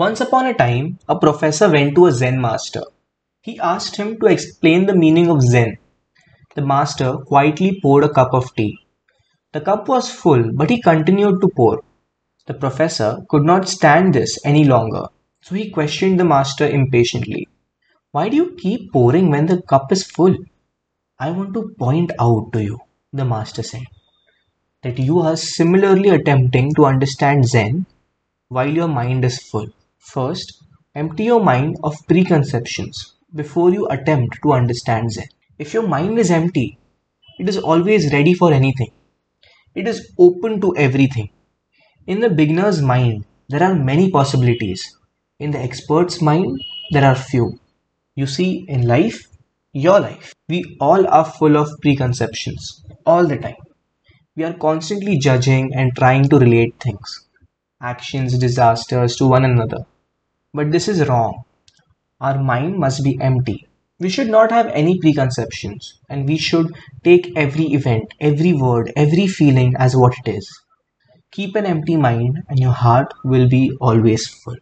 Once upon a time, a professor went to a Zen master. He asked him to explain the meaning of Zen. The master quietly poured a cup of tea. The cup was full, but he continued to pour. The professor could not stand this any longer, so he questioned the master impatiently. Why do you keep pouring when the cup is full? I want to point out to you, the master said, that you are similarly attempting to understand Zen while your mind is full. First, empty your mind of preconceptions before you attempt to understand Zen. If your mind is empty, it is always ready for anything. It is open to everything. In the beginner's mind, there are many possibilities. In the expert's mind, there are few. You see, in life, your life, we all are full of preconceptions all the time. We are constantly judging and trying to relate things, actions, disasters to one another. But this is wrong. Our mind must be empty. We should not have any preconceptions and we should take every event, every word, every feeling as what it is. Keep an empty mind and your heart will be always full.